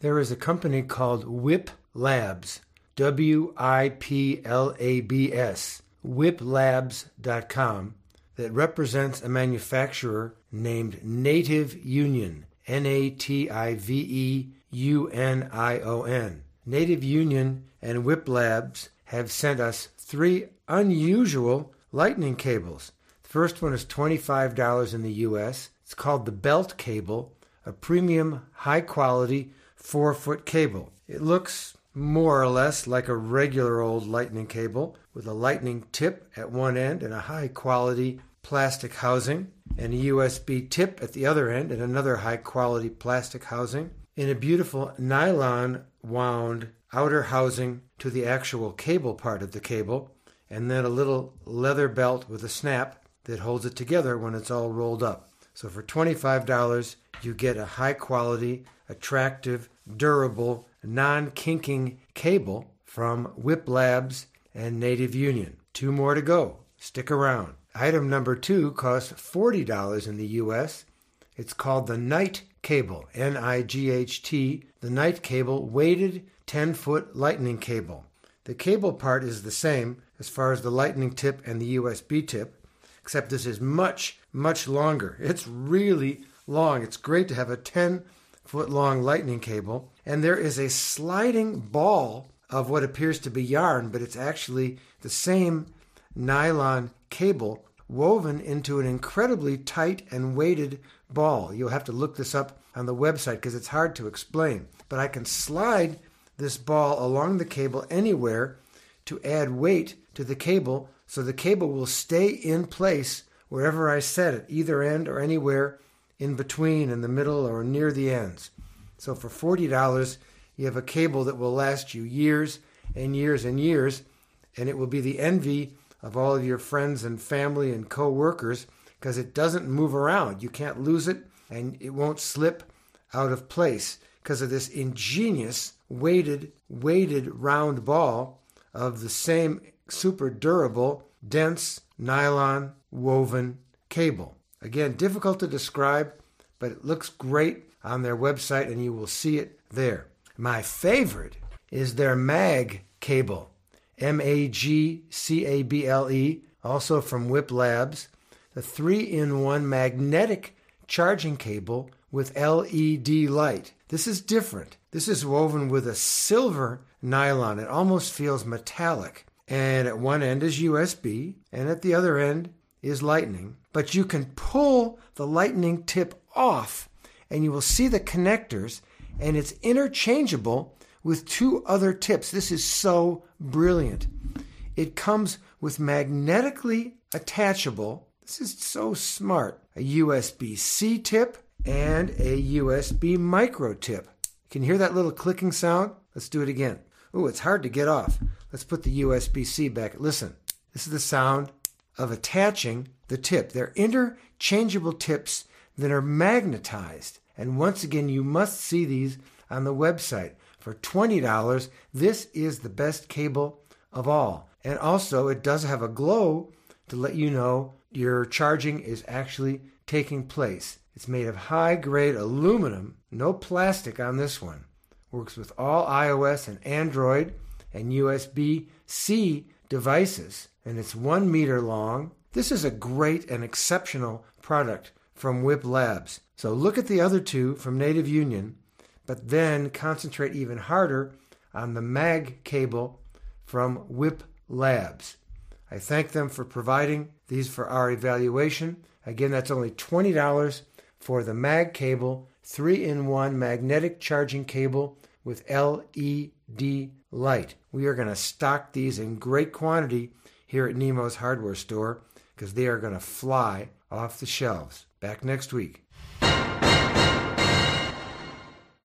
There is a company called WIP Labs, W I P L A B S, wiplabs.com, that represents a manufacturer named Native Union, N A T I V E U N I O N. Native Union and WIP Labs have sent us three unusual lightning cables. The first one is $25 in the US. It's called the Belt Cable, a premium, high quality, four foot cable. It looks more or less like a regular old lightning cable with a lightning tip at one end and a high quality plastic housing, and a USB tip at the other end and another high quality plastic housing, in a beautiful nylon wound outer housing to the actual cable part of the cable, and then a little leather belt with a snap that holds it together when it's all rolled up. So for $25, you get a high quality, attractive, durable, non kinking cable from WIP Labs and Native Union. Two more to go. Stick around. Item number two costs $40 in the US. It's called the Night Cable, N I G H T, the Night Cable weighted 10 foot lightning cable. The cable part is the same as far as the lightning tip and the USB tip, except this is much, much longer. It's really long. It's great to have a 10 foot long lightning cable. And there is a sliding ball of what appears to be yarn, but it's actually the same nylon cable woven into an incredibly tight and weighted ball. You'll have to look this up on the website because it's hard to explain. But I can slide this ball along the cable anywhere to add weight to the cable so the cable will stay in place wherever I set it, either end or anywhere in between, in the middle, or near the ends. So for $40, you have a cable that will last you years and years and years, and it will be the envy of all of your friends and family and co workers because it doesn't move around. You can't lose it, and it won't slip out of place because of this ingenious weighted, weighted round ball of the same super durable, dense nylon woven cable. Again, difficult to describe, but it looks great on their website and you will see it there. My favorite is their MAG cable, M A G C A B L E, also from WIP Labs, the three in one magnetic charging cable with LED light. This is different. This is woven with a silver nylon. It almost feels metallic. And at one end is USB, and at the other end is lightning. But you can pull the lightning tip off, and you will see the connectors, and it's interchangeable with two other tips. This is so brilliant. It comes with magnetically attachable, this is so smart, a USB C tip and a USB micro tip. Can you hear that little clicking sound? Let's do it again. Ooh, it's hard to get off. Let's put the USB C back. Listen, this is the sound of attaching the tip. They're interchangeable tips that are magnetized. And once again, you must see these on the website. For $20, this is the best cable of all. And also, it does have a glow to let you know your charging is actually taking place. It's made of high grade aluminum, no plastic on this one. Works with all iOS and Android and USB C devices, and it's one meter long. This is a great and exceptional product from WIP Labs. So look at the other two from Native Union, but then concentrate even harder on the MAG cable from WIP Labs. I thank them for providing these for our evaluation. Again, that's only $20 for the mag cable, 3 in 1 magnetic charging cable with LED light. We are going to stock these in great quantity here at Nemo's hardware store because they are going to fly off the shelves. Back next week.